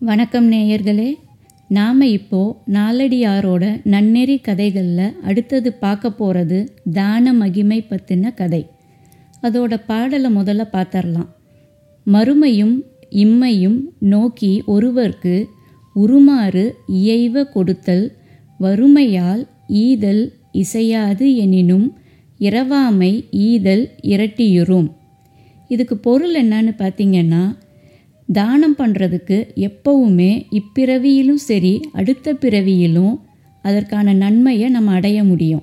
வணக்கம் நேயர்களே நாம் இப்போ நாலடியாரோட நன்னெறி கதைகளில் அடுத்தது பார்க்க போகிறது தான மகிமை பற்றின கதை. அதோட பாடலை முதல்ல பார்த்தரலாம் மறுமையும் இம்மையும் நோக்கி ஒருவர்க்கு உருமாறு இயைவ கொடுத்தல் வறுமையால் ஈதல் இசையாது எனினும் இரவாமை ஈதல் இரட்டியுறும். இதுக்கு பொருள் என்னன்னு பார்த்தீங்கன்னா தானம் பண்ணுறதுக்கு எப்பவுமே இப்பிறவியிலும் சரி அடுத்த பிறவியிலும் அதற்கான நன்மையை நம்ம அடைய முடியும்.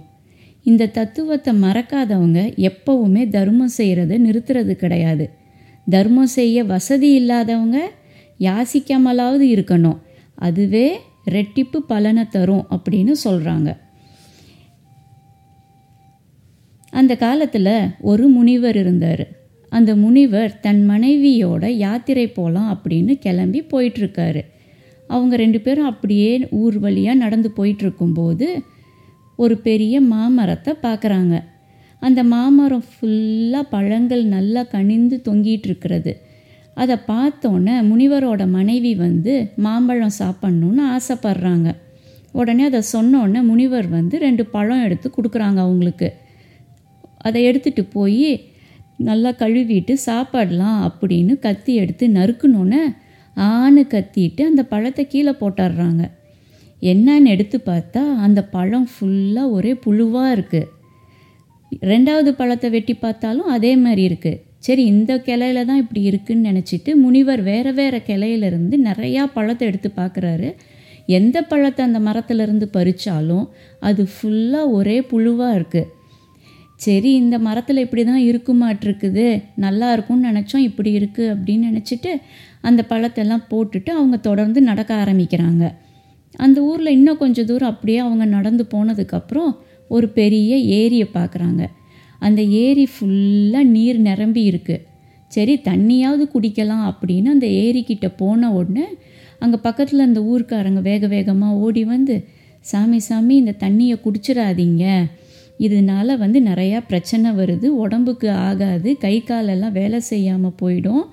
இந்த தத்துவத்தை மறக்காதவங்க எப்பவுமே தர்மம் செய்கிறத நிறுத்துறது கிடையாது. தர்மம் செய்ய வசதி இல்லாதவங்க யாசிக்காமலாவது இருக்கணும். அதுவே ரெட்டிப்பு பலனை தரும் அப்படின்னு சொல்கிறாங்க அந்த காலத்தில் ஒரு முனிவர் இருந்தார். அந்த முனிவர் தன் மனைவியோட யாத்திரை போகலாம் அப்படின்னு கிளம்பி போயிட்டுருக்காரு. அவங்க ரெண்டு பேரும் அப்படியே ஊர் வழியாக நடந்து போயிட்டுருக்கும்போது ஒரு பெரிய மாமரத்தை பார்க்குறாங்க அந்த மாமரம் ஃபுல்லாக பழங்கள் நல்லா கனிந்து தொங்கிட்டு இருக்கிறது அதை பார்த்தோன்னே முனிவரோட மனைவி வந்து மாம்பழம் சாப்பிட்ணுன்னு ஆசைப்படுறாங்க. உடனே அதை சொன்னோன்னே முனிவர் வந்து ரெண்டு பழம் எடுத்து கொடுக்குறாங்க அவங்களுக்கு. அதை எடுத்துகிட்டு போய் நல்லா கழுவிட்டு சாப்பாடலாம் அப்படின்னு கத்தி எடுத்து நறுக்கணுன்னு ஆணு கத்திட்டு அந்த பழத்தை கீழே போட்டுடுறாங்க. என்னன்னு எடுத்து பார்த்தா அந்த பழம் ஃபுல்லாக ஒரே புழுவாக இருக்குது ரெண்டாவது பழத்தை வெட்டி பார்த்தாலும் அதே மாதிரி இருக்குது சரி இந்த கிளையில தான் இப்படி இருக்குன்னு நினச்சிட்டு முனிவர் வேறு வேறு கிளையிலேருந்து நிறையா பழத்தை எடுத்து பார்க்குறாரு. எந்த பழத்தை அந்த மரத்துலேருந்து பறித்தாலும் அது ஃபுல்லாக ஒரே புழுவாக இருக்குது சரி இந்த மரத்தில் இப்படி தான் இருக்குமாட்டிருக்குது. நல்லா இருக்கும்னு நினச்சோம் இப்படி இருக்குது அப்படின்னு நினச்சிட்டு அந்த பழத்தெல்லாம் போட்டுட்டு அவங்க தொடர்ந்து நடக்க ஆரம்பிக்கிறாங்க. அந்த ஊரில் இன்னும் கொஞ்சம் தூரம் அப்படியே அவங்க நடந்து போனதுக்கப்புறம் ஒரு பெரிய ஏரியை பார்க்குறாங்க. அந்த ஏரி ஃபுல்லாக நீர் நிரம்பி இருக்குது சரி தண்ணியாவது குடிக்கலாம் அப்படின்னு அந்த ஏரிக்கிட்ட போன உடனே அங்கே பக்கத்தில் அந்த ஊருக்காரங்க வேக வேகமாக ஓடி வந்து சாமி சாமி இந்த தண்ணியை குடிச்சிடாதீங்க. இதனால வந்து நிறையா பிரச்சனை வருது. உடம்புக்கு ஆகாது. கை காலெல்லாம் வேலை செய்யாமல் போயிடும்.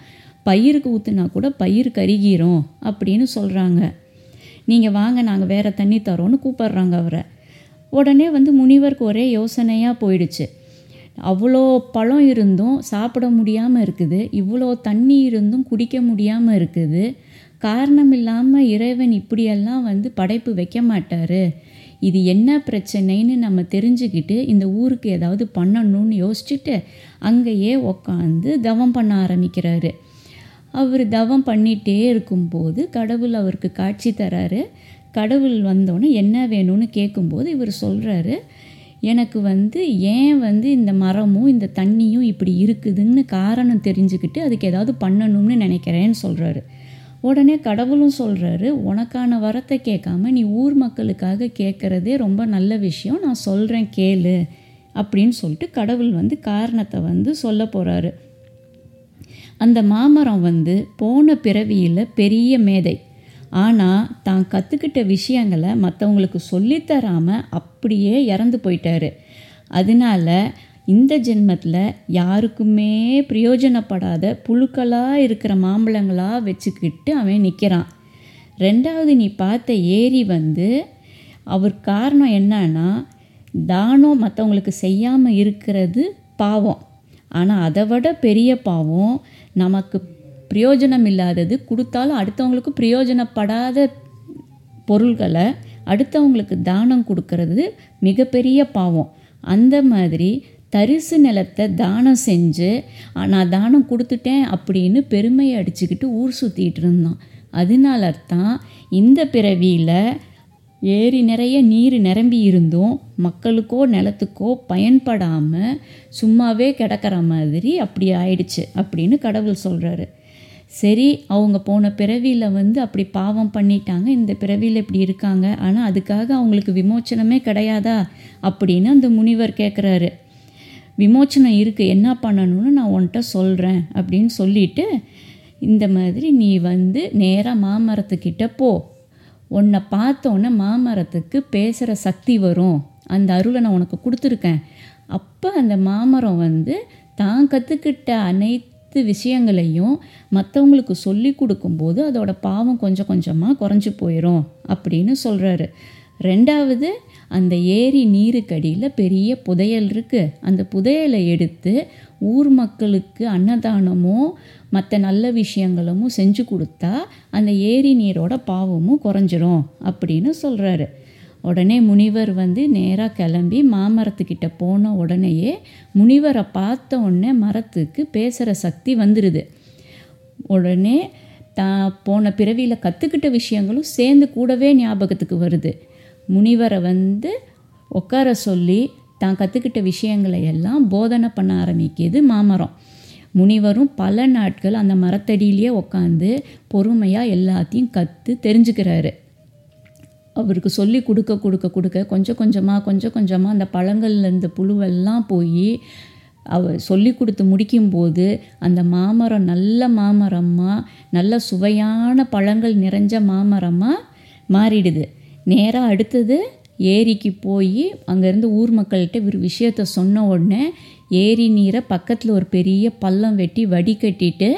பயிருக்கு ஊற்றுனா கூட பயிர் கருகிரும் அப்படின்னு சொல்கிறாங்க நீங்கள் வாங்க நாங்கள் வேறு தண்ணி தரோன்னு கூப்பிட்றாங்க அவரை. உடனே வந்து முனிவருக்கு ஒரே யோசனையாக போயிடுச்சு. அவ்வளோ பழம் இருந்தும் சாப்பிட முடியாமல் இருக்குது. இவ்வளோ தண்ணி இருந்தும் குடிக்க முடியாமல் இருக்குது. காரணம் இல்லாமல் இறைவன் இப்படியெல்லாம் வந்து படைப்பு வைக்க மாட்டார். இது என்ன பிரச்சனைன்னு நம்ம தெரிஞ்சுக்கிட்டு இந்த ஊருக்கு ஏதாவது பண்ணணும்னு யோசிச்சுட்டு அங்கேயே உக்காந்து தவம் பண்ண ஆரம்பிக்கிறாரு. அவர் தவம் பண்ணிகிட்டே இருக்கும்போது கடவுள் அவருக்கு காட்சி தராரு. கடவுள் வந்தோன்னே என்ன வேணும்னு கேட்கும்போது இவர் சொல்கிறாரு எனக்கு வந்து ஏன் வந்து இந்த மரமும் இந்த தண்ணியும் இப்படி இருக்குதுன்னு காரணம் தெரிஞ்சுக்கிட்டு அதுக்கு ஏதாவது பண்ணணும்னு நினைக்கிறேன்னு சொல்கிறாரு உடனே கடவுளும் சொல்கிறாரு உனக்கான வரத்தை கேட்காம நீ ஊர் மக்களுக்காக கேட்குறதே ரொம்ப நல்ல விஷயம். நான் சொல்கிறேன் கேளு. அப்படின்னு சொல்லிட்டு கடவுள் வந்து காரணத்தை வந்து சொல்ல போகிறாரு அந்த மாமரம் வந்து போன பிறவியில் பெரிய மேதை. ஆனால் தான் கற்றுக்கிட்ட விஷயங்களை மற்றவங்களுக்கு சொல்லித்தராமல் அப்படியே இறந்து போயிட்டாரு. அதனால இந்த ஜென்மத்தில் யாருக்குமே பிரயோஜனப்படாத புழுக்களாக இருக்கிற மாம்பழங்களாக வச்சுக்கிட்டு அவன் நிற்கிறான் ரெண்டாவது நீ பார்த்த ஏரி வந்து அவர் காரணம் என்னன்னா தானம் மற்றவங்களுக்கு செய்யாமல் இருக்கிறது பாவம். ஆனால் அதை விட பெரிய பாவம் நமக்கு பிரயோஜனம் இல்லாதது கொடுத்தாலும் அடுத்தவங்களுக்கு பிரயோஜனப்படாத பொருள்களை அடுத்தவங்களுக்கு தானம் கொடுக்கறது மிகப்பெரிய பாவம். அந்த மாதிரி தரிசு நிலத்தை தானம் செஞ்சு நான் தானம் கொடுத்துட்டேன் அப்படின்னு பெருமையை அடிச்சுக்கிட்டு ஊர் சுற்றிட்டு இருந்தான். அதனால தான் இந்த பிறவியில் ஏரி நிறைய நீர் நிரம்பி இருந்தும் மக்களுக்கோ நிலத்துக்கோ பயன்படாமல் சும்மாவே கிடக்கிற மாதிரி அப்படி ஆயிடுச்சு அப்படின்னு கடவுள் சொல்கிறாரு சரி அவங்க போன பிறவியில் வந்து அப்படி பாவம் பண்ணிட்டாங்க. இந்த பிறவியில் இப்படி இருக்காங்க. ஆனால் அதுக்காக அவங்களுக்கு விமோச்சனமே கிடையாதா? அப்படின்னு அந்த முனிவர் கேட்குறாரு விமோச்சனம் இருக்குது என்ன பண்ணணும்னு நான் உன்கிட்ட சொல்கிறேன் அப்படின்னு சொல்லிட்டு இந்த மாதிரி நீ வந்து நேராக மாமரத்துக்கிட்ட போ. உன்னை பார்த்தோன்னே மாமரத்துக்கு பேசுகிற சக்தி வரும். அந்த அருளை நான் உனக்கு கொடுத்துருக்கேன். அப்போ அந்த மாமரம் வந்து தான் கற்றுக்கிட்ட அனைத்து அனைத்து விஷயங்களையும் மற்றவங்களுக்கு சொல்லி கொடுக்கும்போது அதோட பாவம் கொஞ்சம் கொஞ்சமாக குறைஞ்சி போயிடும் அப்படின்னு சொல்கிறாரு ரெண்டாவது அந்த ஏரி நீருக்கடியில் பெரிய புதையல் இருக்குது அந்த புதையலை எடுத்து ஊர் மக்களுக்கு அன்னதானமோ மற்ற நல்ல விஷயங்களும் செஞ்சு கொடுத்தா அந்த ஏரி நீரோட பாவமும் குறைஞ்சிரும் அப்படின்னு சொல்கிறாரு உடனே முனிவர் வந்து நேராக கிளம்பி மாமரத்துக்கிட்ட போன உடனேயே முனிவரை பார்த்த உடனே மரத்துக்கு பேசுகிற சக்தி வந்துடுது உடனே தான் போன பிறவியில் கற்றுக்கிட்ட விஷயங்களும் சேர்ந்து கூடவே ஞாபகத்துக்கு வருது. முனிவரை வந்து உட்கார சொல்லி தான் கற்றுக்கிட்ட விஷயங்களை எல்லாம் போதனை பண்ண ஆரம்பிக்கிது மாமரம். முனிவரும் பல நாட்கள் அந்த மரத்தடியிலேயே உட்காந்து பொறுமையாக எல்லாத்தையும் கற்று தெரிஞ்சுக்கிறாரு. அவருக்கு சொல்லி கொடுக்க கொடுக்க கொடுக்க கொஞ்சம் கொஞ்சமாக கொஞ்சம் கொஞ்சமாக அந்த பழங்கள்ல இருந்த புழுவெல்லாம் போய் அவர் சொல்லி கொடுத்து முடிக்கும்போது அந்த மாமரம் நல்ல மாமரமாக நல்ல சுவையான பழங்கள் நிறைஞ்ச மாமரமாக மாறிடுது. நேராக அடுத்தது ஏரிக்கு போய் அங்கேருந்து ஊர் மக்கள்கிட்ட ஒரு விஷயத்த சொன்ன உடனே ஏரி நீரை பக்கத்தில் ஒரு பெரிய பள்ளம் வெட்டி வடிகட்டிட்டு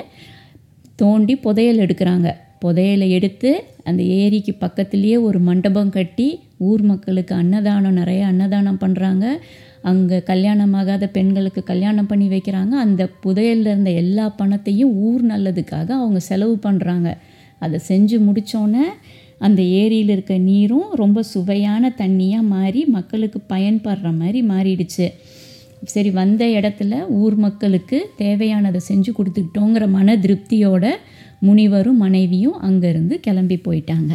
தோண்டி புதையல் எடுக்கிறாங்க. புதையலை எடுத்து அந்த ஏரிக்கு பக்கத்துலேயே ஒரு மண்டபம் கட்டி ஊர் மக்களுக்கு அன்னதானம் நிறைய அன்னதானம் பண்ணுறாங்க அங்கே கல்யாணமாகாத பெண்களுக்கு கல்யாணம் பண்ணி வைக்கிறாங்க. அந்த புதையலில் இருந்த எல்லா பணத்தையும் ஊர் நல்லதுக்காக அவங்க செலவு பண்ணுறாங்க அதை செஞ்சு முடித்தோன்னே அந்த ஏரியில் இருக்க நீரும் ரொம்ப சுவையான தண்ணியாக மாறி மக்களுக்கு பயன்படுற மாதிரி மாறிடுச்சு. சரி வந்த இடத்துல ஊர் மக்களுக்கு தேவையானதை செஞ்சு கொடுத்துக்கிட்டோங்கிற மன திருப்தியோட முனிவரும் மனைவியும் அங்கேருந்து கிளம்பி போயிட்டாங்க.